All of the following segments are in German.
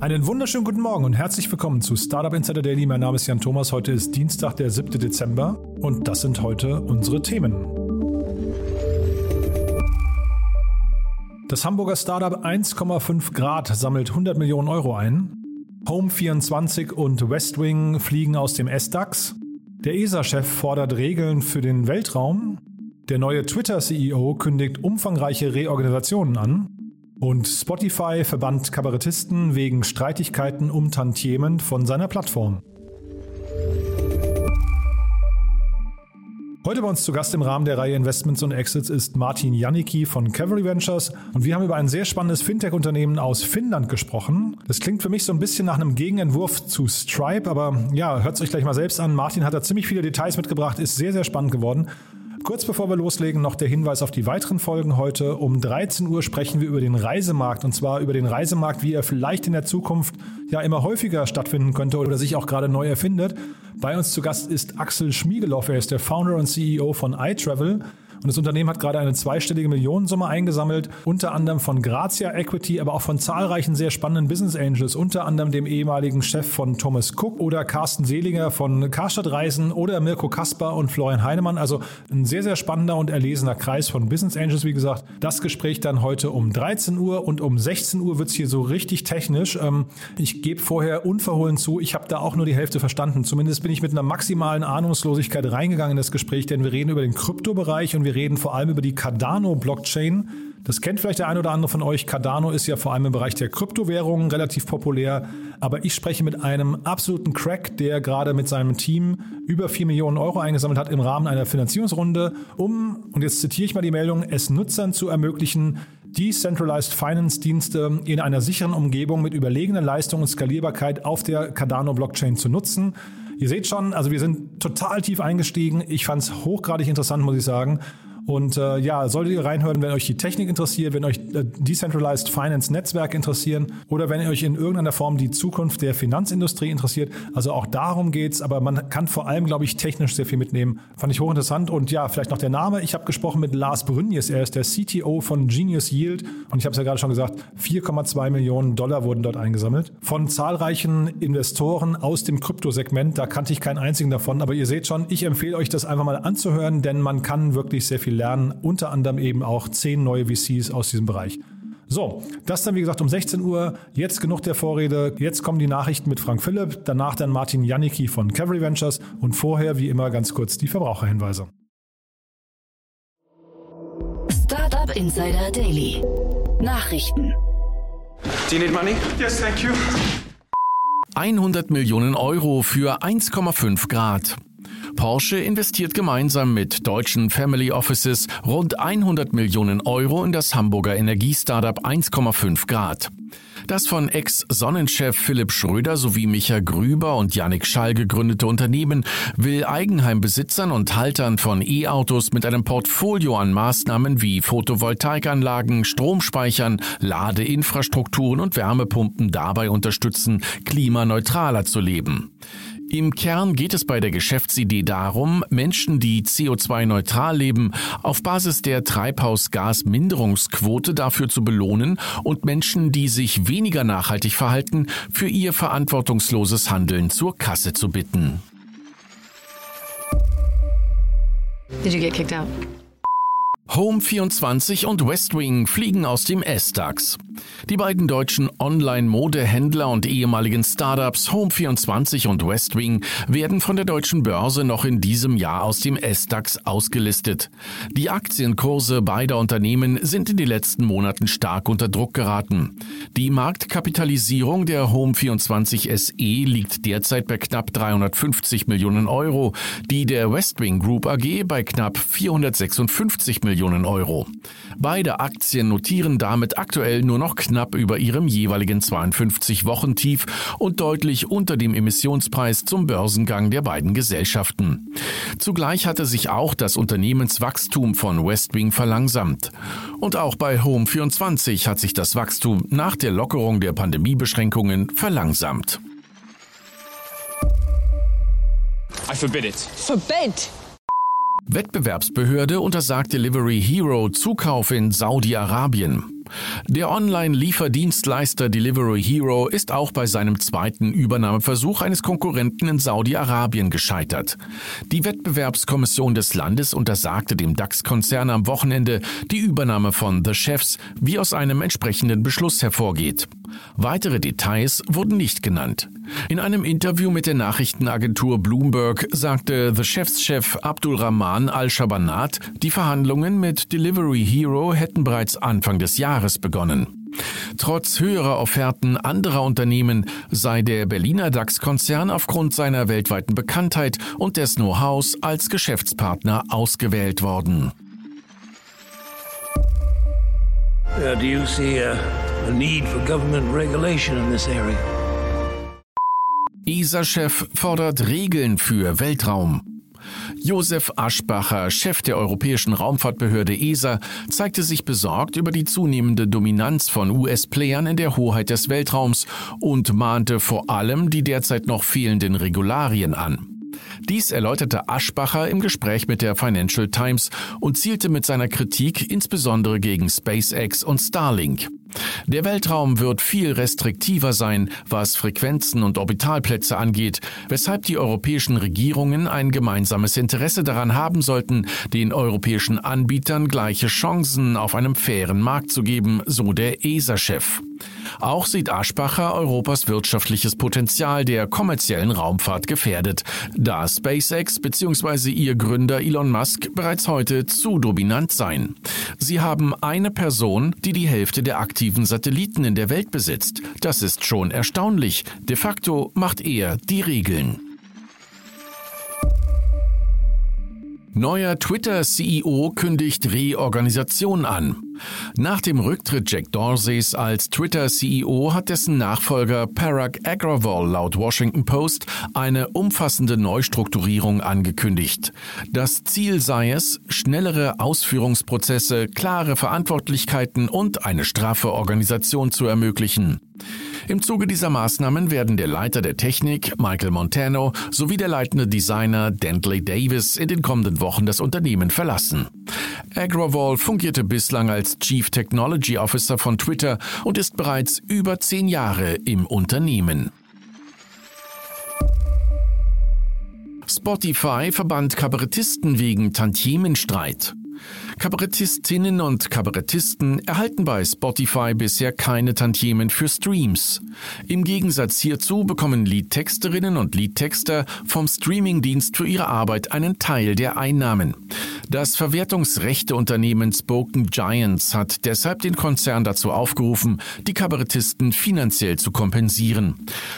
Einen wunderschönen guten Morgen und herzlich willkommen zu Startup Insider Daily. Mein Name ist Jan Thomas. Heute ist Dienstag, der 7. Dezember und das sind heute unsere Themen. Das Hamburger Startup 1,5 Grad sammelt 100 Millionen Euro ein. Home24 und Westwing fliegen aus dem S-DAX. Der ESA-Chef fordert Regeln für den Weltraum. Der neue Twitter-CEO kündigt umfangreiche Reorganisationen an. Und Spotify verbannt Kabarettisten wegen Streitigkeiten um Tantiemen von seiner Plattform. Heute bei uns zu Gast im Rahmen der Reihe Investments und Exits ist Martin Janicki von Cavalry Ventures und wir haben über ein sehr spannendes Fintech-Unternehmen aus Finnland gesprochen. Das klingt für mich so ein bisschen nach einem Gegenentwurf zu Stripe, aber ja, hört es euch gleich mal selbst an. Martin hat da ziemlich viele Details mitgebracht, ist sehr, sehr spannend geworden. Kurz bevor wir loslegen, noch der Hinweis auf die weiteren Folgen heute. Um 13 Uhr sprechen wir über den Reisemarkt und zwar über den Reisemarkt, wie er vielleicht in der Zukunft ja immer häufiger stattfinden könnte oder sich auch gerade neu erfindet. Bei uns zu Gast ist Axel Schmiegeloff. Er ist der Founder und CEO von iTravel. Und das Unternehmen hat gerade eine zweistellige Millionensumme eingesammelt, unter anderem von Grazia Equity, aber auch von zahlreichen sehr spannenden Business Angels, unter anderem dem ehemaligen Chef von Thomas Cook oder Carsten Seliger von Karstadt Reisen oder Mirko Kasper und Florian Heinemann. Also ein sehr, sehr spannender und erlesener Kreis von Business Angels, wie gesagt. Das Gespräch dann heute um 13 Uhr und um 16 Uhr wird es hier so richtig technisch. Ähm, ich gebe vorher unverhohlen zu, ich habe da auch nur die Hälfte verstanden. Zumindest bin ich mit einer maximalen Ahnungslosigkeit reingegangen in das Gespräch, denn wir reden über den Kryptobereich und wir reden vor allem über die Cardano-Blockchain. Das kennt vielleicht der eine oder andere von euch. Cardano ist ja vor allem im Bereich der Kryptowährungen relativ populär. Aber ich spreche mit einem absoluten Crack, der gerade mit seinem Team über 4 Millionen Euro eingesammelt hat im Rahmen einer Finanzierungsrunde, um, und jetzt zitiere ich mal die Meldung, es Nutzern zu ermöglichen, Decentralized Finance Dienste in einer sicheren Umgebung mit überlegener Leistung und Skalierbarkeit auf der Cardano Blockchain zu nutzen. Ihr seht schon, also wir sind total tief eingestiegen. Ich fand es hochgradig interessant, muss ich sagen. Und äh, ja, solltet ihr reinhören, wenn euch die Technik interessiert, wenn euch äh, Decentralized Finance Netzwerke interessieren oder wenn euch in irgendeiner Form die Zukunft der Finanzindustrie interessiert. Also auch darum geht's, aber man kann vor allem, glaube ich, technisch sehr viel mitnehmen. Fand ich hochinteressant. Und ja, vielleicht noch der Name. Ich habe gesprochen mit Lars Brünjes. Er ist der CTO von Genius Yield. Und ich habe es ja gerade schon gesagt, 4,2 Millionen Dollar wurden dort eingesammelt. Von zahlreichen Investoren aus dem Kryptosegment. Da kannte ich keinen einzigen davon. Aber ihr seht schon, ich empfehle euch das einfach mal anzuhören, denn man kann wirklich sehr viel lernen, unter anderem eben auch zehn neue VCs aus diesem Bereich. So, das dann wie gesagt um 16 Uhr. Jetzt genug der Vorrede. Jetzt kommen die Nachrichten mit Frank Philipp, danach dann Martin Janicki von Cavalry Ventures und vorher wie immer ganz kurz die Verbraucherhinweise. Startup Insider Daily. Nachrichten. Do you need money? Yes, thank you. 100 Millionen Euro für 1,5 Grad. Porsche investiert gemeinsam mit deutschen Family Offices rund 100 Millionen Euro in das Hamburger Energiestartup 1,5 Grad. Das von Ex-Sonnenchef Philipp Schröder sowie Micha Grüber und Yannick Schall gegründete Unternehmen will Eigenheimbesitzern und Haltern von E-Autos mit einem Portfolio an Maßnahmen wie Photovoltaikanlagen, Stromspeichern, Ladeinfrastrukturen und Wärmepumpen dabei unterstützen, klimaneutraler zu leben. Im Kern geht es bei der Geschäftsidee darum, Menschen, die CO2-neutral leben, auf Basis der Treibhausgasminderungsquote dafür zu belohnen und Menschen, die sich weniger nachhaltig verhalten, für ihr verantwortungsloses Handeln zur Kasse zu bitten. Did you get kicked out? Home24 und Westwing fliegen aus dem S-DAX. Die beiden deutschen Online-Modehändler und ehemaligen Startups Home24 und Westwing werden von der deutschen Börse noch in diesem Jahr aus dem S-DAX ausgelistet. Die Aktienkurse beider Unternehmen sind in den letzten Monaten stark unter Druck geraten. Die Marktkapitalisierung der Home24 SE liegt derzeit bei knapp 350 Millionen Euro, die der Westwing Group AG bei knapp 456 Millionen Euro. Beide Aktien notieren damit aktuell nur noch knapp über ihrem jeweiligen 52-Wochen-Tief und deutlich unter dem Emissionspreis zum Börsengang der beiden Gesellschaften. Zugleich hatte sich auch das Unternehmenswachstum von Westwing verlangsamt. Und auch bei Home24 hat sich das Wachstum nach der Lockerung der Pandemiebeschränkungen verlangsamt. I forbid it. Forbid? Wettbewerbsbehörde untersagt Delivery Hero Zukauf in Saudi-Arabien. Der Online-Lieferdienstleister Delivery Hero ist auch bei seinem zweiten Übernahmeversuch eines Konkurrenten in Saudi-Arabien gescheitert. Die Wettbewerbskommission des Landes untersagte dem DAX-Konzern am Wochenende die Übernahme von The Chefs, wie aus einem entsprechenden Beschluss hervorgeht. Weitere Details wurden nicht genannt. In einem Interview mit der Nachrichtenagentur Bloomberg sagte The Chefs-Chef Abdul Rahman Al-Shabanat, die Verhandlungen mit Delivery Hero hätten bereits Anfang des Jahres begonnen. Trotz höherer Offerten anderer Unternehmen sei der Berliner DAX-Konzern aufgrund seiner weltweiten Bekanntheit und des Know-hows als Geschäftspartner ausgewählt worden. Uh, do you see a, a need for government regulation in this area? ESA-Chef fordert Regeln für Weltraum. Josef Aschbacher, Chef der Europäischen Raumfahrtbehörde ESA, zeigte sich besorgt über die zunehmende Dominanz von US-Playern in der Hoheit des Weltraums und mahnte vor allem die derzeit noch fehlenden Regularien an. Dies erläuterte Aschbacher im Gespräch mit der Financial Times und zielte mit seiner Kritik insbesondere gegen SpaceX und Starlink. Der Weltraum wird viel restriktiver sein, was Frequenzen und Orbitalplätze angeht, weshalb die europäischen Regierungen ein gemeinsames Interesse daran haben sollten, den europäischen Anbietern gleiche Chancen auf einem fairen Markt zu geben, so der ESA-Chef. Auch sieht Aschbacher Europas wirtschaftliches Potenzial der kommerziellen Raumfahrt gefährdet, da SpaceX bzw. ihr Gründer Elon Musk bereits heute zu dominant seien. Sie haben eine Person, die die Hälfte der aktiven Satelliten in der Welt besitzt. Das ist schon erstaunlich. De facto macht er die Regeln. Neuer Twitter-CEO kündigt Reorganisation an. Nach dem Rücktritt Jack Dorseys als Twitter-CEO hat dessen Nachfolger Parag Agrawal laut Washington Post eine umfassende Neustrukturierung angekündigt. Das Ziel sei es, schnellere Ausführungsprozesse, klare Verantwortlichkeiten und eine straffe Organisation zu ermöglichen. Im Zuge dieser Maßnahmen werden der Leiter der Technik, Michael Montano, sowie der leitende Designer Dentley Davis in den kommenden Wochen das Unternehmen verlassen. Agrawal fungierte bislang als Chief Technology Officer von Twitter und ist bereits über zehn Jahre im Unternehmen. Spotify verband Kabarettisten wegen Tantiemenstreit. Kabarettistinnen und Kabarettisten erhalten bei Spotify bisher keine Tantiemen für Streams. Im Gegensatz hierzu bekommen Liedtexterinnen und Liedtexter vom Streamingdienst für ihre Arbeit einen Teil der Einnahmen. Das Verwertungsrechteunternehmen Spoken Giants hat deshalb den Konzern dazu aufgerufen, die Kabarettisten finanziell zu kompensieren.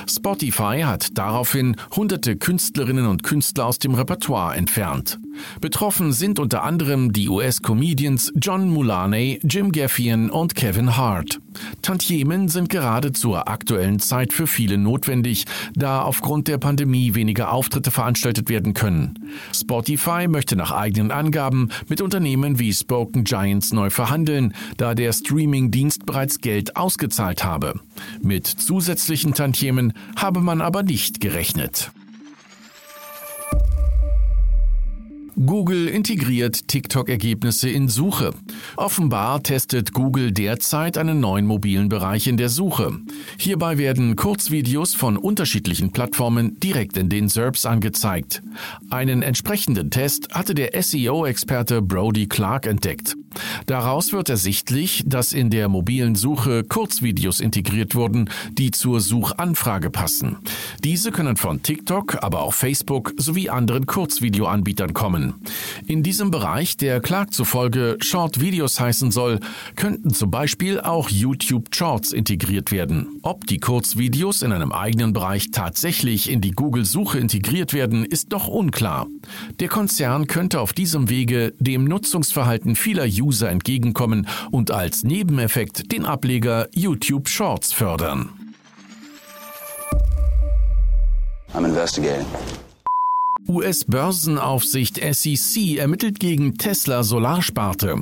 Spotify hat daraufhin hunderte Künstlerinnen und Künstler aus dem Repertoire entfernt. Betroffen sind unter anderem die US-Comedians John Mulaney, Jim Gaffigan und Kevin Hart. Tantiemen sind gerade zur aktuellen Zeit für viele notwendig, da aufgrund der Pandemie weniger Auftritte veranstaltet werden können. Spotify möchte nach eigenen Angaben mit Unternehmen wie Spoken Giants neu verhandeln, da der Streaming-Dienst bereits Geld ausgezahlt habe. Mit zusätzlichen Tantiemen habe man aber nicht gerechnet. Google integriert TikTok-Ergebnisse in Suche. Offenbar testet Google derzeit einen neuen mobilen Bereich in der Suche. Hierbei werden Kurzvideos von unterschiedlichen Plattformen direkt in den SERPs angezeigt. Einen entsprechenden Test hatte der SEO-Experte Brody Clark entdeckt. Daraus wird ersichtlich, dass in der mobilen Suche Kurzvideos integriert wurden, die zur Suchanfrage passen. Diese können von TikTok, aber auch Facebook sowie anderen Kurzvideoanbietern kommen. In diesem Bereich, der Clark zufolge Short Videos heißen soll, könnten zum Beispiel auch YouTube Shorts integriert werden. Ob die Kurzvideos in einem eigenen Bereich tatsächlich in die Google-Suche integriert werden, ist noch unklar. Der Konzern könnte auf diesem Wege dem Nutzungsverhalten vieler User entgegenkommen und als Nebeneffekt den Ableger YouTube Shorts fördern. I'm investigating. US-Börsenaufsicht SEC ermittelt gegen Tesla Solarsparte.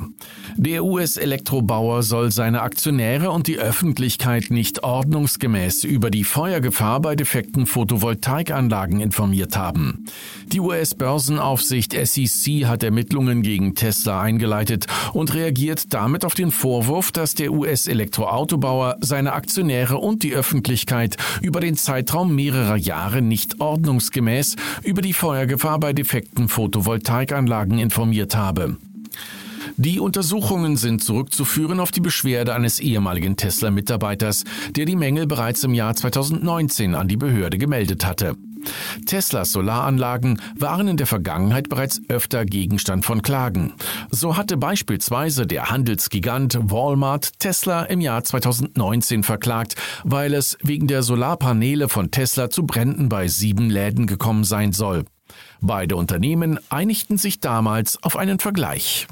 Der US-Elektrobauer soll seine Aktionäre und die Öffentlichkeit nicht ordnungsgemäß über die Feuergefahr bei defekten Photovoltaikanlagen informiert haben. Die US-Börsenaufsicht SEC hat Ermittlungen gegen Tesla eingeleitet und reagiert damit auf den Vorwurf, dass der US-Elektroautobauer seine Aktionäre und die Öffentlichkeit über den Zeitraum mehrerer Jahre nicht ordnungsgemäß über die Feuergefahr Feuergefahr bei defekten Photovoltaikanlagen informiert habe. Die Untersuchungen sind zurückzuführen auf die Beschwerde eines ehemaligen Tesla-Mitarbeiters, der die Mängel bereits im Jahr 2019 an die Behörde gemeldet hatte. Teslas Solaranlagen waren in der Vergangenheit bereits öfter Gegenstand von Klagen. So hatte beispielsweise der Handelsgigant Walmart Tesla im Jahr 2019 verklagt, weil es wegen der Solarpaneele von Tesla zu Bränden bei sieben Läden gekommen sein soll. Beide Unternehmen einigten sich damals auf einen Vergleich.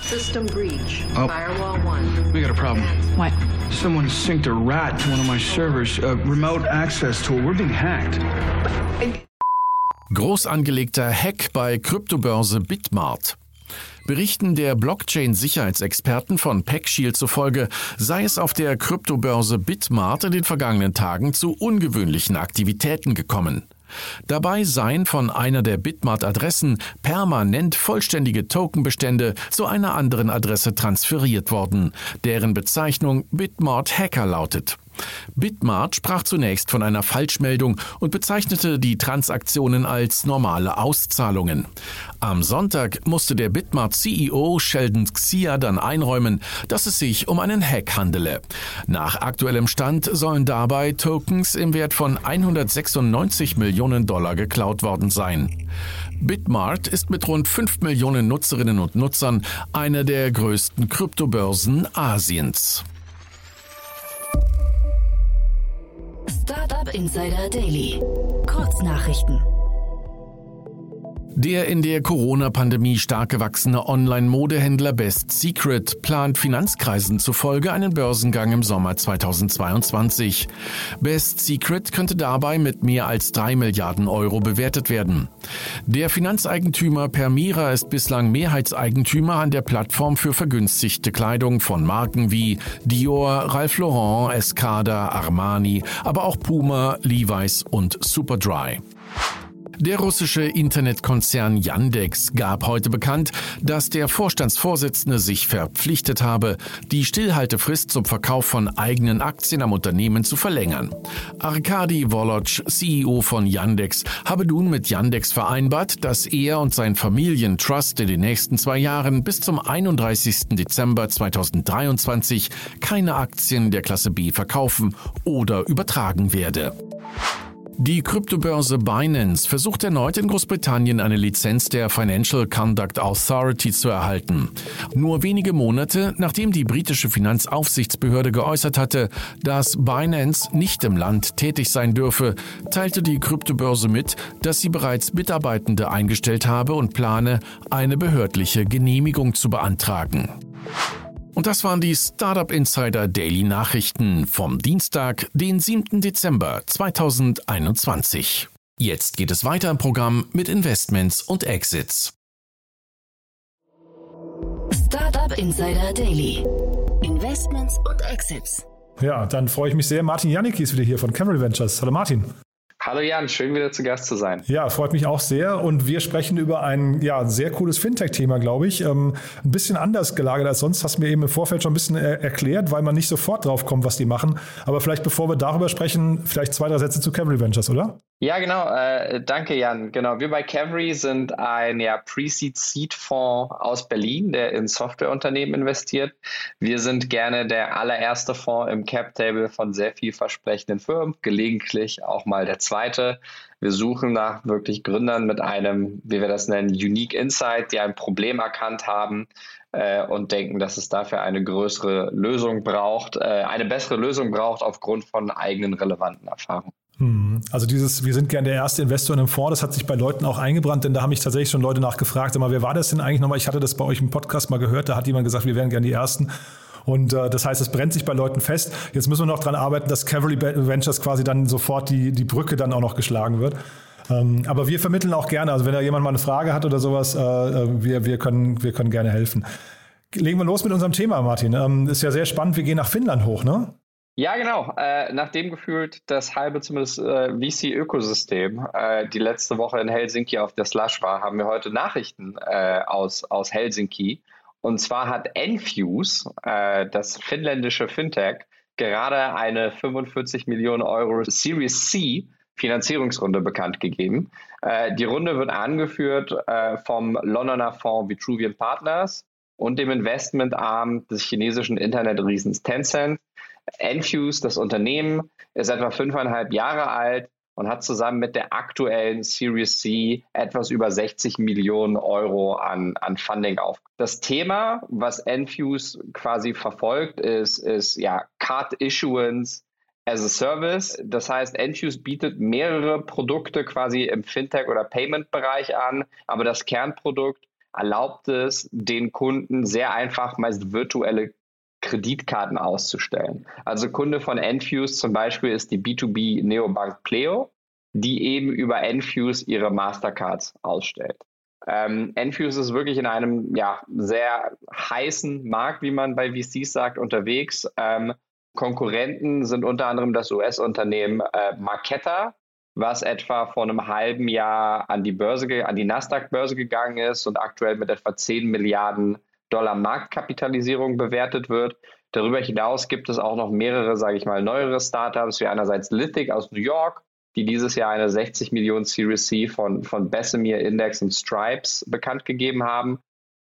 System breach. Oh. Firewall 1. We got a problem. What? Someone synced a rat to one of my servers. Uh, remote access tool. We're being hacked. Groß angelegter Hack bei Kryptobörse Bitmart. Berichten der Blockchain-Sicherheitsexperten von PackShield zufolge sei es auf der Kryptobörse Bitmart in den vergangenen Tagen zu ungewöhnlichen Aktivitäten gekommen. Dabei seien von einer der Bitmart-Adressen permanent vollständige Tokenbestände zu einer anderen Adresse transferiert worden, deren Bezeichnung Bitmart Hacker lautet. Bitmart sprach zunächst von einer Falschmeldung und bezeichnete die Transaktionen als normale Auszahlungen. Am Sonntag musste der Bitmart-CEO Sheldon Xia dann einräumen, dass es sich um einen Hack handele. Nach aktuellem Stand sollen dabei Tokens im Wert von 196 Millionen Dollar geklaut worden sein. Bitmart ist mit rund 5 Millionen Nutzerinnen und Nutzern eine der größten Kryptobörsen Asiens. Startup Insider Daily. Kurznachrichten. Der in der Corona-Pandemie stark gewachsene Online-Modehändler Best Secret plant Finanzkreisen zufolge einen Börsengang im Sommer 2022. Best Secret könnte dabei mit mehr als drei Milliarden Euro bewertet werden. Der Finanzeigentümer Permira ist bislang Mehrheitseigentümer an der Plattform für vergünstigte Kleidung von Marken wie Dior, Ralph Lauren, Escada, Armani, aber auch Puma, Levi's und Superdry. Der russische Internetkonzern Yandex gab heute bekannt, dass der Vorstandsvorsitzende sich verpflichtet habe, die Stillhaltefrist zum Verkauf von eigenen Aktien am Unternehmen zu verlängern. Arkady Woloch, CEO von Yandex, habe nun mit Yandex vereinbart, dass er und sein Familientrust in den nächsten zwei Jahren bis zum 31. Dezember 2023 keine Aktien der Klasse B verkaufen oder übertragen werde. Die Kryptobörse Binance versucht erneut in Großbritannien eine Lizenz der Financial Conduct Authority zu erhalten. Nur wenige Monate nachdem die britische Finanzaufsichtsbehörde geäußert hatte, dass Binance nicht im Land tätig sein dürfe, teilte die Kryptobörse mit, dass sie bereits Mitarbeitende eingestellt habe und plane, eine behördliche Genehmigung zu beantragen. Und das waren die Startup Insider Daily Nachrichten vom Dienstag, den 7. Dezember 2021. Jetzt geht es weiter im Programm mit Investments und Exits. Startup Insider Daily. Investments und Exits. Ja, dann freue ich mich sehr. Martin Janicki ist wieder hier von Cameron Ventures. Hallo Martin. Hallo Jan, schön wieder zu Gast zu sein. Ja, freut mich auch sehr. Und wir sprechen über ein ja, sehr cooles Fintech-Thema, glaube ich. Ähm, ein bisschen anders gelagert als sonst. Hast du mir eben im Vorfeld schon ein bisschen er erklärt, weil man nicht sofort drauf kommt, was die machen. Aber vielleicht bevor wir darüber sprechen, vielleicht zwei, drei Sätze zu Cavalry Ventures, oder? Ja, genau. Äh, danke, Jan. Genau. Wir bei Cavalry sind ein ja, Pre-Seed-Seed-Fonds aus Berlin, der in Softwareunternehmen investiert. Wir sind gerne der allererste Fonds im Cap-Table von sehr vielversprechenden Firmen, gelegentlich auch mal der zweite. Wir suchen nach wirklich Gründern mit einem, wie wir das nennen, Unique Insight, die ein Problem erkannt haben äh, und denken, dass es dafür eine größere Lösung braucht, äh, eine bessere Lösung braucht aufgrund von eigenen relevanten Erfahrungen. Hm. Also dieses, wir sind gern der erste Investor in einem Fonds, das hat sich bei Leuten auch eingebrannt, denn da haben mich tatsächlich schon Leute nachgefragt, aber wer war das denn eigentlich nochmal? Ich hatte das bei euch im Podcast mal gehört, da hat jemand gesagt, wir wären gern die Ersten. Und äh, das heißt, es brennt sich bei Leuten fest. Jetzt müssen wir noch daran arbeiten, dass Cavalry Ventures quasi dann sofort die, die Brücke dann auch noch geschlagen wird. Ähm, aber wir vermitteln auch gerne, also wenn da jemand mal eine Frage hat oder sowas, äh, äh wir, wir, können, wir können gerne helfen. Legen wir los mit unserem Thema, Martin. Ähm, ist ja sehr spannend, wir gehen nach Finnland hoch, ne? Ja, genau. Äh, nachdem gefühlt das halbe zumindest äh, VC-Ökosystem äh, die letzte Woche in Helsinki auf der Slush war, haben wir heute Nachrichten äh, aus, aus Helsinki. Und zwar hat Enfuse, äh, das finnländische Fintech, gerade eine 45 Millionen Euro Series C Finanzierungsrunde bekannt gegeben. Äh, die Runde wird angeführt vom Londoner Fonds Vitruvian Partners und dem Investmentarm des chinesischen Internetriesens Tencent Enfuse, das Unternehmen, ist etwa fünfeinhalb Jahre alt und hat zusammen mit der aktuellen Series C etwas über 60 Millionen Euro an, an Funding auf. Das Thema, was Enfuse quasi verfolgt, ist, ist ja Card Issuance as a Service. Das heißt, Enfuse bietet mehrere Produkte quasi im Fintech- oder Payment-Bereich an, aber das Kernprodukt erlaubt es den Kunden sehr einfach meist virtuelle Kreditkarten auszustellen. Also Kunde von Enfuse zum Beispiel ist die B2B Neobank Pleo, die eben über Enfuse ihre Mastercards ausstellt. Ähm, Enfuse ist wirklich in einem ja, sehr heißen Markt, wie man bei VCs sagt, unterwegs. Ähm, Konkurrenten sind unter anderem das US-Unternehmen äh, Marqeta, was etwa vor einem halben Jahr an die Börse, an die Nasdaq-Börse gegangen ist und aktuell mit etwa 10 Milliarden Dollar Marktkapitalisierung bewertet wird. Darüber hinaus gibt es auch noch mehrere, sage ich mal, neuere Startups, wie einerseits Lithic aus New York, die dieses Jahr eine 60 Millionen Series C von, von Bessemer Index und Stripes bekannt gegeben haben.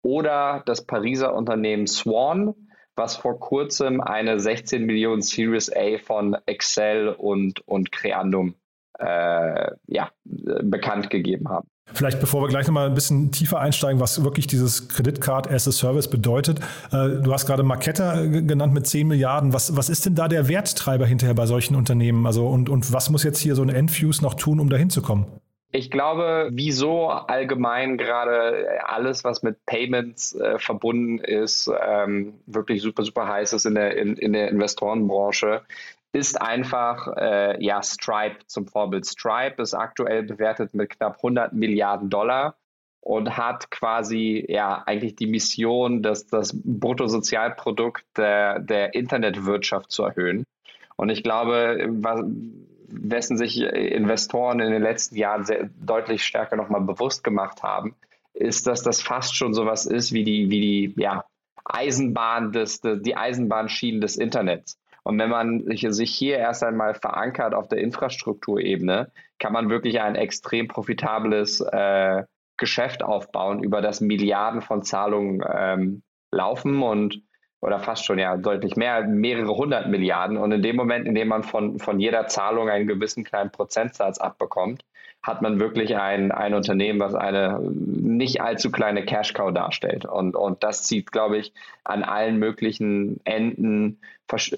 Oder das Pariser Unternehmen Swan, was vor kurzem eine 16 Millionen Series A von Excel und, und Creandum äh, ja, bekannt gegeben haben. Vielleicht bevor wir gleich nochmal ein bisschen tiefer einsteigen, was wirklich dieses Credit as a Service bedeutet. Äh, du hast gerade Marketta genannt mit 10 Milliarden. Was, was ist denn da der Werttreiber hinterher bei solchen Unternehmen? Also und, und was muss jetzt hier so ein Enfuse noch tun, um dahin zu kommen? Ich glaube, wieso allgemein gerade alles, was mit Payments äh, verbunden ist, ähm, wirklich super, super heiß ist in der, in, in der Investorenbranche, ist einfach äh, ja Stripe zum Vorbild. Stripe ist aktuell bewertet mit knapp 100 Milliarden Dollar und hat quasi ja eigentlich die Mission, das, das Bruttosozialprodukt der, der Internetwirtschaft zu erhöhen. Und ich glaube, was, wessen sich Investoren in den letzten Jahren sehr, deutlich stärker nochmal bewusst gemacht haben, ist, dass das fast schon sowas ist wie die, wie die ja, Eisenbahn des, die Eisenbahnschienen des Internets. Und wenn man sich hier erst einmal verankert auf der Infrastrukturebene, kann man wirklich ein extrem profitables äh, Geschäft aufbauen, über das Milliarden von Zahlungen ähm, laufen und oder fast schon ja deutlich mehr, mehrere hundert Milliarden. Und in dem Moment, in dem man von, von jeder Zahlung einen gewissen kleinen Prozentsatz abbekommt, hat man wirklich ein, ein Unternehmen, was eine nicht allzu kleine Cash-Cow darstellt. Und, und das zieht, glaube ich, an allen möglichen Enden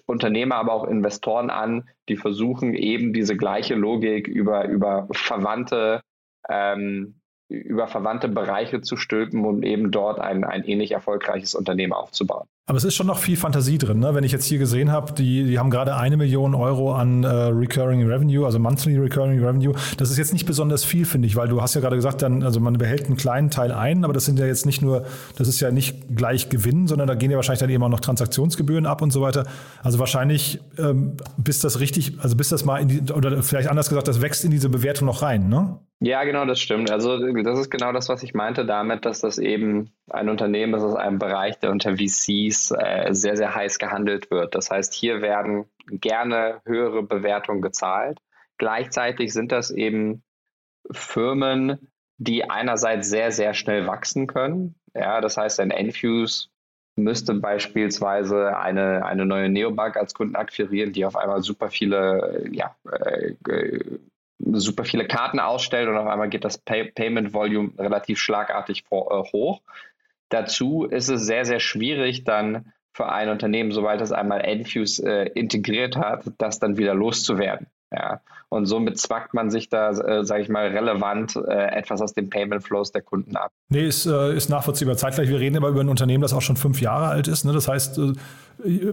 Unternehmer, aber auch Investoren an, die versuchen eben diese gleiche Logik über, über verwandte ähm, über verwandte Bereiche zu stülpen, um eben dort ein, ein ähnlich erfolgreiches Unternehmen aufzubauen. Aber es ist schon noch viel Fantasie drin. Ne? Wenn ich jetzt hier gesehen habe, die, die haben gerade eine Million Euro an äh, Recurring Revenue, also Monthly Recurring Revenue. Das ist jetzt nicht besonders viel, finde ich, weil du hast ja gerade gesagt, dann, also man behält einen kleinen Teil ein, aber das sind ja jetzt nicht nur, das ist ja nicht gleich Gewinn, sondern da gehen ja wahrscheinlich dann eben auch noch Transaktionsgebühren ab und so weiter. Also wahrscheinlich, ähm, bis das richtig, also bis das mal in die, oder vielleicht anders gesagt, das wächst in diese Bewertung noch rein, ne? Ja, genau, das stimmt. Also das ist genau das, was ich meinte damit, dass das eben ein Unternehmen ist aus einem Bereich, der unter VCs äh, sehr, sehr heiß gehandelt wird. Das heißt, hier werden gerne höhere Bewertungen gezahlt. Gleichzeitig sind das eben Firmen, die einerseits sehr, sehr schnell wachsen können. Ja, das heißt, ein Enfuse müsste beispielsweise eine, eine neue Neobank als Kunden akquirieren, die auf einmal super viele ja, äh, super viele Karten ausstellt und auf einmal geht das Pay Payment Volume relativ schlagartig vor, äh, hoch. Dazu ist es sehr, sehr schwierig, dann für ein Unternehmen, sobald es einmal Enfuse äh, integriert hat, das dann wieder loszuwerden. Ja. Und somit zwackt man sich da, äh, sage ich mal, relevant äh, etwas aus den Payment Flows der Kunden ab. Nee, ist, äh, ist nachvollziehbar. Zeitgleich, wir reden aber über ein Unternehmen, das auch schon fünf Jahre alt ist. Ne? Das heißt, äh,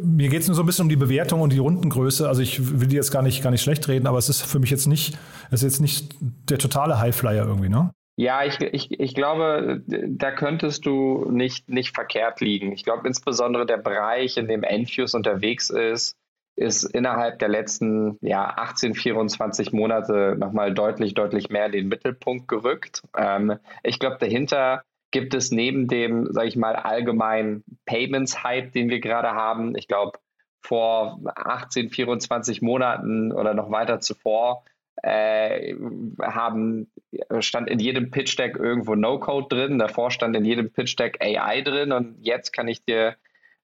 mir geht es nur so ein bisschen um die Bewertung und die Rundengröße. Also ich will die jetzt gar nicht, gar nicht schlecht reden, aber es ist für mich jetzt nicht, es ist jetzt nicht der totale Highflyer irgendwie, ne? Ja, ich, ich, ich glaube, da könntest du nicht, nicht verkehrt liegen. Ich glaube insbesondere der Bereich, in dem Enfuse unterwegs ist, ist innerhalb der letzten ja, 18, 24 Monate nochmal deutlich, deutlich mehr in den Mittelpunkt gerückt. Ähm, ich glaube, dahinter gibt es neben dem, sage ich mal, allgemeinen Payments-Hype, den wir gerade haben, ich glaube, vor 18, 24 Monaten oder noch weiter zuvor äh, haben, stand in jedem Pitch Deck irgendwo No-Code drin, davor stand in jedem Pitch Deck AI drin und jetzt kann ich dir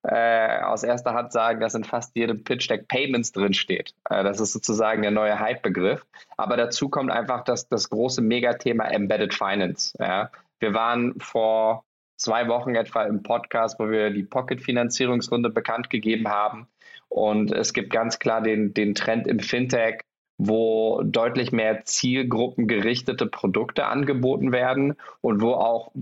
äh, aus erster Hand sagen, dass in fast jedem Pitch Deck Payments drin steht. Äh, das ist sozusagen der neue Hype-Begriff. Aber dazu kommt einfach das, das große Megathema Embedded Finance. Ja. Wir waren vor zwei Wochen etwa im Podcast, wo wir die Pocket-Finanzierungsrunde bekannt gegeben haben. Und es gibt ganz klar den, den Trend im Fintech, wo deutlich mehr zielgruppengerichtete Produkte angeboten werden und wo auch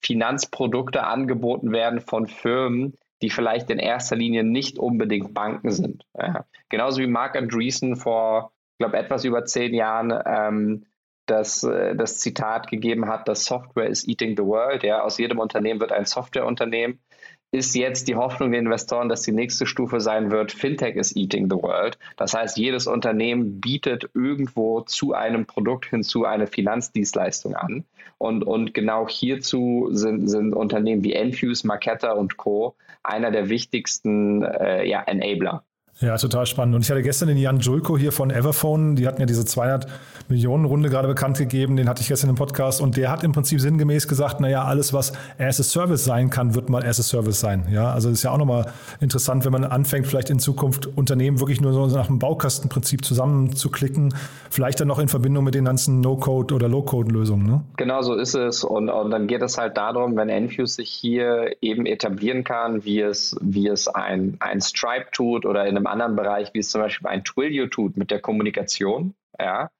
Finanzprodukte angeboten werden von Firmen, die vielleicht in erster Linie nicht unbedingt Banken sind. Ja. Genauso wie Mark Andreessen vor, ich glaube, etwas über zehn Jahren ähm, das, äh, das Zitat gegeben hat, dass Software is eating the world. Ja, aus jedem Unternehmen wird ein Softwareunternehmen ist jetzt die Hoffnung der Investoren, dass die nächste Stufe sein wird, Fintech is eating the world. Das heißt, jedes Unternehmen bietet irgendwo zu einem Produkt hinzu eine Finanzdienstleistung an. Und, und genau hierzu sind, sind Unternehmen wie Enfuse, Marketa und Co. einer der wichtigsten äh, ja, Enabler. Ja, total spannend. Und ich hatte gestern den Jan Julko hier von Everphone, die hatten ja diese 200 Millionen Runde gerade bekannt gegeben, den hatte ich gestern im Podcast und der hat im Prinzip sinngemäß gesagt, naja, alles, was as a Service sein kann, wird mal as a Service sein. Ja, also ist ja auch nochmal interessant, wenn man anfängt, vielleicht in Zukunft Unternehmen wirklich nur so nach dem Baukastenprinzip zusammenzuklicken, vielleicht dann noch in Verbindung mit den ganzen No-Code- oder Low-Code-Lösungen. Ne? Genau so ist es. Und, und dann geht es halt darum, wenn Enfuse sich hier eben etablieren kann, wie es, wie es ein, ein Stripe tut oder in einem anderen Bereich, wie es zum Beispiel ein Twilio tut mit der Kommunikation, ja,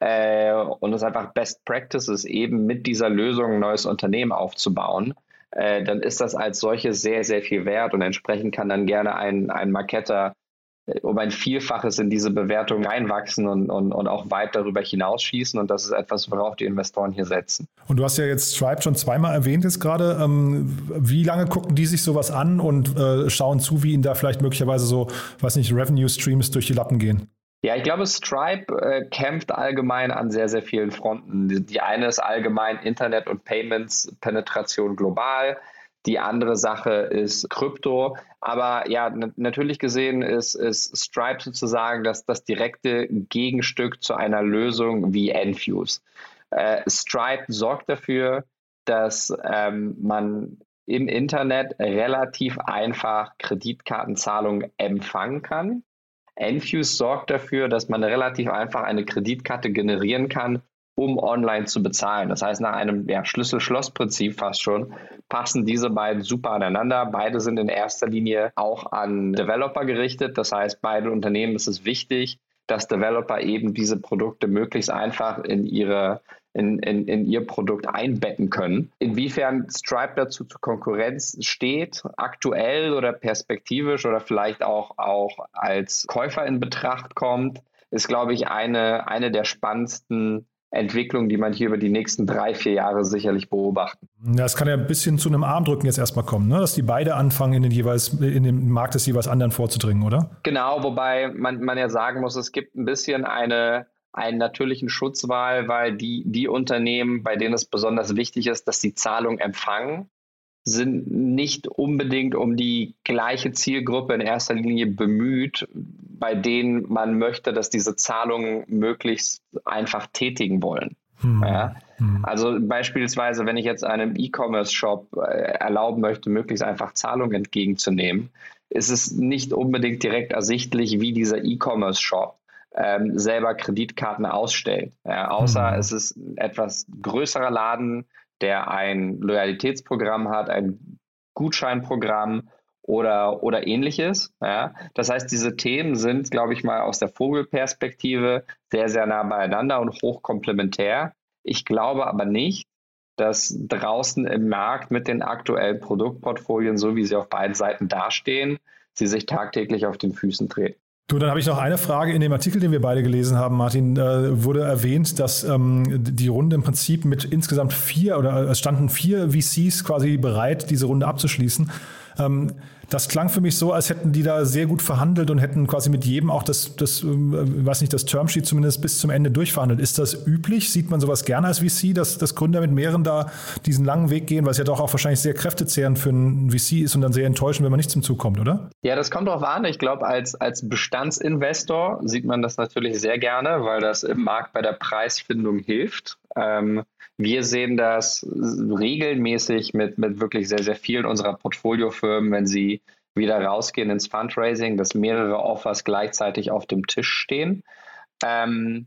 äh, und es einfach Best Practice ist, eben mit dieser Lösung ein neues Unternehmen aufzubauen, äh, dann ist das als solches sehr, sehr viel wert und entsprechend kann dann gerne ein, ein Marketer um ein Vielfaches in diese Bewertung reinwachsen und, und, und auch weit darüber hinausschießen. Und das ist etwas, worauf die Investoren hier setzen. Und du hast ja jetzt Stripe schon zweimal erwähnt jetzt gerade. Ähm, wie lange gucken die sich sowas an und äh, schauen zu, wie ihnen da vielleicht möglicherweise so, weiß nicht, Revenue-Streams durch die Lappen gehen? Ja, ich glaube, Stripe äh, kämpft allgemein an sehr, sehr vielen Fronten. Die, die eine ist allgemein Internet- und Payments-Penetration global. Die andere Sache ist Krypto. Aber ja, natürlich gesehen ist, ist Stripe sozusagen das, das direkte Gegenstück zu einer Lösung wie Enfuse. Äh, Stripe sorgt dafür, dass ähm, man im Internet relativ einfach Kreditkartenzahlungen empfangen kann. Enfuse sorgt dafür, dass man relativ einfach eine Kreditkarte generieren kann, um online zu bezahlen. Das heißt, nach einem ja, Schlüssel-Schloss-Prinzip fast schon passen diese beiden super aneinander. Beide sind in erster Linie auch an Developer gerichtet. Das heißt, beide Unternehmen ist es wichtig, dass Developer eben diese Produkte möglichst einfach in ihre in, in, in ihr Produkt einbetten können. Inwiefern Stripe dazu zur Konkurrenz steht, aktuell oder perspektivisch oder vielleicht auch, auch als Käufer in Betracht kommt, ist, glaube ich, eine, eine der spannendsten Entwicklung, die man hier über die nächsten drei, vier Jahre sicherlich beobachten. Ja, es kann ja ein bisschen zu einem Armdrücken jetzt erstmal kommen, ne? dass die beide anfangen, in den, jeweils, in den Markt des jeweils anderen vorzudringen, oder? Genau, wobei man, man ja sagen muss, es gibt ein bisschen eine, einen natürlichen Schutzwahl, weil die, die Unternehmen, bei denen es besonders wichtig ist, dass die Zahlung empfangen, sind nicht unbedingt um die gleiche Zielgruppe in erster Linie bemüht, bei denen man möchte, dass diese Zahlungen möglichst einfach tätigen wollen. Hm. Ja? Hm. Also beispielsweise, wenn ich jetzt einem E-Commerce-Shop äh, erlauben möchte, möglichst einfach Zahlungen entgegenzunehmen, ist es nicht unbedingt direkt ersichtlich, wie dieser E-Commerce-Shop ähm, selber Kreditkarten ausstellt. Ja, außer hm. es ist ein etwas größerer Laden, der ein Loyalitätsprogramm hat, ein Gutscheinprogramm oder, oder ähnliches. Ja. Das heißt, diese Themen sind, glaube ich mal, aus der Vogelperspektive sehr, sehr nah beieinander und hoch komplementär. Ich glaube aber nicht, dass draußen im Markt mit den aktuellen Produktportfolien, so wie sie auf beiden Seiten dastehen, sie sich tagtäglich auf den Füßen treten. Du, dann habe ich noch eine Frage. In dem Artikel, den wir beide gelesen haben, Martin, äh, wurde erwähnt, dass ähm, die Runde im Prinzip mit insgesamt vier oder es standen vier VCs quasi bereit, diese Runde abzuschließen. Ähm, das klang für mich so, als hätten die da sehr gut verhandelt und hätten quasi mit jedem auch das, das ähm, weiß nicht, das Termsheet zumindest bis zum Ende durchverhandelt. Ist das üblich? Sieht man sowas gerne als VC, dass, dass Gründer mit mehreren da diesen langen Weg gehen, weil es ja doch auch wahrscheinlich sehr kräftezehrend für einen VC ist und dann sehr enttäuschend, wenn man nicht zum Zug kommt, oder? Ja, das kommt drauf an. Ich glaube, als, als Bestandsinvestor sieht man das natürlich sehr gerne, weil das im Markt bei der Preisfindung hilft. Ähm, wir sehen das regelmäßig mit, mit wirklich sehr, sehr vielen unserer Portfoliofirmen, wenn sie wieder rausgehen ins Fundraising, dass mehrere Offers gleichzeitig auf dem Tisch stehen. Ähm,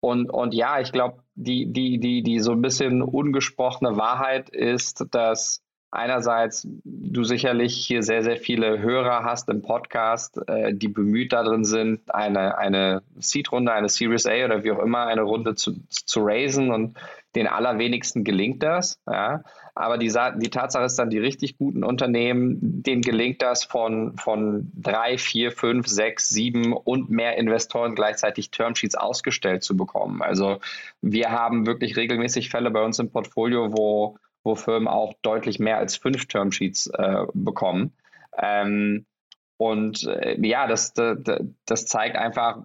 und, und ja, ich glaube, die, die, die, die so ein bisschen ungesprochene Wahrheit ist, dass einerseits du sicherlich hier sehr, sehr viele Hörer hast im Podcast, äh, die bemüht darin sind, eine, eine Seed-Runde, eine Series A oder wie auch immer, eine Runde zu, zu raisen und den allerwenigsten gelingt das. Ja. Aber die, die Tatsache ist dann, die richtig guten Unternehmen, denen gelingt das von, von drei, vier, fünf, sechs, sieben und mehr Investoren gleichzeitig Termsheets ausgestellt zu bekommen. Also wir haben wirklich regelmäßig Fälle bei uns im Portfolio, wo, wo Firmen auch deutlich mehr als fünf Termsheets äh, bekommen. Ähm, und äh, ja, das, das, das, zeigt einfach,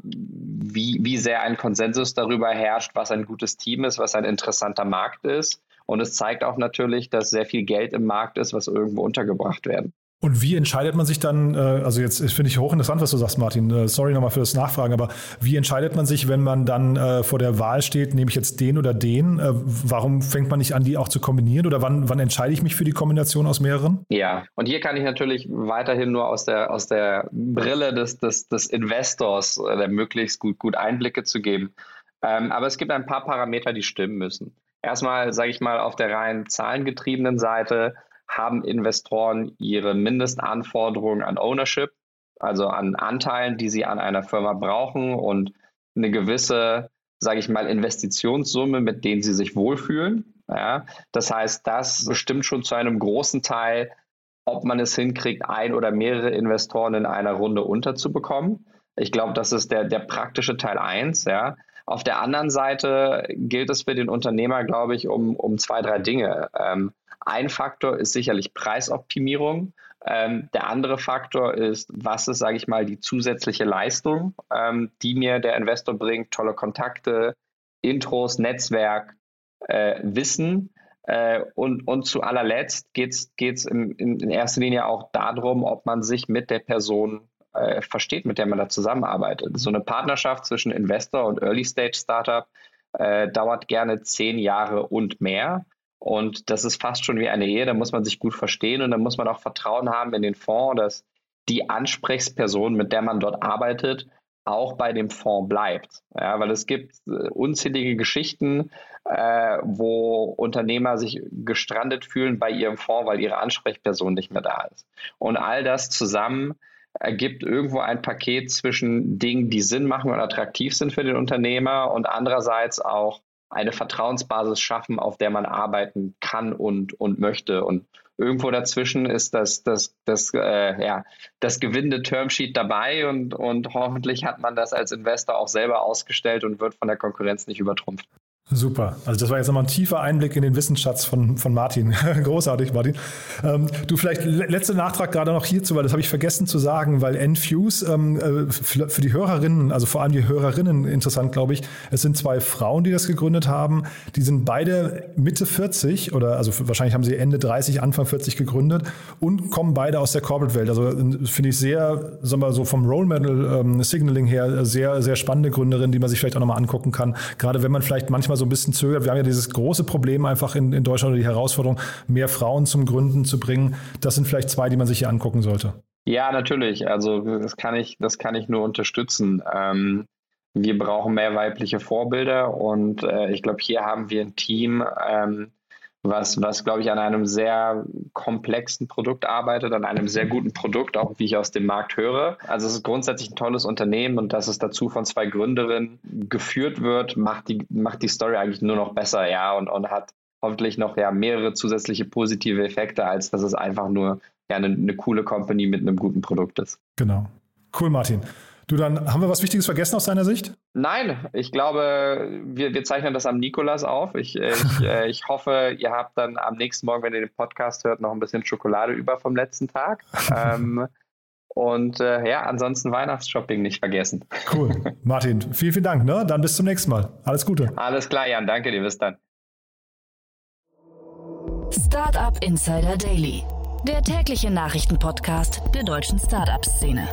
wie, wie sehr ein Konsensus darüber herrscht, was ein gutes Team ist, was ein interessanter Markt ist. Und es zeigt auch natürlich, dass sehr viel Geld im Markt ist, was irgendwo untergebracht werden. Und wie entscheidet man sich dann, äh, also jetzt finde ich hochinteressant, was du sagst, Martin, äh, sorry nochmal für das Nachfragen, aber wie entscheidet man sich, wenn man dann äh, vor der Wahl steht, nehme ich jetzt den oder den? Warum fängt man nicht an, die auch zu kombinieren oder wann, wann entscheide ich mich für die Kombination aus mehreren? Ja, und hier kann ich natürlich weiterhin nur aus der, aus der Brille des, des, des Investors der möglichst gut, gut Einblicke zu geben. Ähm, aber es gibt ein paar Parameter, die stimmen müssen. Erstmal, sage ich mal, auf der rein zahlengetriebenen Seite haben Investoren ihre Mindestanforderungen an Ownership, also an Anteilen, die sie an einer Firma brauchen und eine gewisse, sage ich mal, Investitionssumme, mit denen sie sich wohlfühlen. Ja, das heißt, das bestimmt schon zu einem großen Teil, ob man es hinkriegt, ein oder mehrere Investoren in einer Runde unterzubekommen. Ich glaube, das ist der, der praktische Teil eins. Ja. Auf der anderen Seite gilt es für den Unternehmer, glaube ich, um, um zwei, drei Dinge. Ähm, ein Faktor ist sicherlich Preisoptimierung. Ähm, der andere Faktor ist, was ist, sage ich mal, die zusätzliche Leistung, ähm, die mir der Investor bringt, tolle Kontakte, Intros, Netzwerk, äh, Wissen. Äh, und, und zu allerletzt geht es in, in erster Linie auch darum, ob man sich mit der Person äh, versteht, mit der man da zusammenarbeitet. So eine Partnerschaft zwischen Investor und Early-Stage-Startup äh, dauert gerne zehn Jahre und mehr. Und das ist fast schon wie eine Ehe, da muss man sich gut verstehen und da muss man auch Vertrauen haben in den Fonds, dass die Ansprechperson, mit der man dort arbeitet, auch bei dem Fonds bleibt. Ja, weil es gibt äh, unzählige Geschichten, äh, wo Unternehmer sich gestrandet fühlen bei ihrem Fonds, weil ihre Ansprechperson nicht mehr da ist. Und all das zusammen ergibt irgendwo ein Paket zwischen Dingen, die Sinn machen und attraktiv sind für den Unternehmer und andererseits auch eine Vertrauensbasis schaffen, auf der man arbeiten kann und, und möchte. Und irgendwo dazwischen ist das, das, das, äh, ja, das gewinnende Termsheet dabei und, und hoffentlich hat man das als Investor auch selber ausgestellt und wird von der Konkurrenz nicht übertrumpft. Super. Also das war jetzt nochmal ein tiefer Einblick in den Wissensschatz von, von Martin. Großartig, Martin. Ähm, du vielleicht letzter Nachtrag gerade noch hierzu, weil das habe ich vergessen zu sagen, weil Enfuse ähm, äh, für, die Hörerinnen, also vor allem die Hörerinnen interessant, glaube ich. Es sind zwei Frauen, die das gegründet haben. Die sind beide Mitte 40 oder also wahrscheinlich haben sie Ende 30, Anfang 40 gegründet und kommen beide aus der Corporate-Welt. Also äh, finde ich sehr, sagen wir so vom Role Model ähm, Signaling her sehr, sehr spannende Gründerin, die man sich vielleicht auch nochmal angucken kann. Gerade wenn man vielleicht manchmal so ein bisschen zögert. Wir haben ja dieses große Problem einfach in, in Deutschland oder die Herausforderung, mehr Frauen zum Gründen zu bringen. Das sind vielleicht zwei, die man sich hier angucken sollte. Ja, natürlich. Also das kann ich, das kann ich nur unterstützen. Ähm, wir brauchen mehr weibliche Vorbilder und äh, ich glaube, hier haben wir ein Team, ähm, was, was glaube ich, an einem sehr komplexen Produkt arbeitet, an einem sehr guten Produkt, auch wie ich aus dem Markt höre. Also es ist grundsätzlich ein tolles Unternehmen und dass es dazu von zwei Gründerinnen geführt wird, macht die, macht die Story eigentlich nur noch besser, ja, und, und hat hoffentlich noch ja mehrere zusätzliche positive Effekte, als dass es einfach nur ja, eine, eine coole Company mit einem guten Produkt ist. Genau. Cool, Martin. Du, dann haben wir was Wichtiges vergessen aus deiner Sicht? Nein, ich glaube, wir, wir zeichnen das am Nikolas auf. Ich, ich, äh, ich hoffe, ihr habt dann am nächsten Morgen, wenn ihr den Podcast hört, noch ein bisschen Schokolade über vom letzten Tag. ähm, und äh, ja, ansonsten Weihnachtsshopping nicht vergessen. Cool. Martin, vielen, vielen Dank. Ne? Dann bis zum nächsten Mal. Alles Gute. Alles klar, Jan. Danke dir. Bis dann. Startup Insider Daily, der tägliche Nachrichtenpodcast der deutschen Startup-Szene.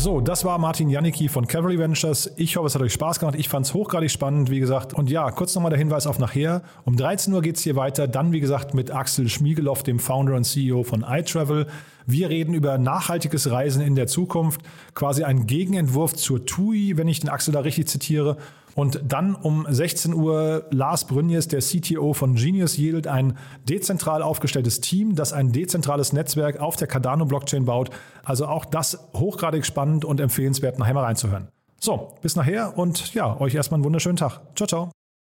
So, das war Martin Janicki von Cavalry Ventures. Ich hoffe, es hat euch Spaß gemacht. Ich fand es hochgradig spannend, wie gesagt. Und ja, kurz nochmal der Hinweis auf nachher. Um 13 Uhr geht es hier weiter. Dann, wie gesagt, mit Axel Schmiegeloff, dem Founder und CEO von iTravel. Wir reden über nachhaltiges Reisen in der Zukunft. Quasi ein Gegenentwurf zur TUI, wenn ich den Axel da richtig zitiere. Und dann um 16 Uhr Lars Brünjes, der CTO von Genius Yield, ein dezentral aufgestelltes Team, das ein dezentrales Netzwerk auf der Cardano-Blockchain baut. Also auch das hochgradig spannend und empfehlenswert, nachher mal reinzuhören. So, bis nachher und ja, euch erstmal einen wunderschönen Tag. Ciao, ciao.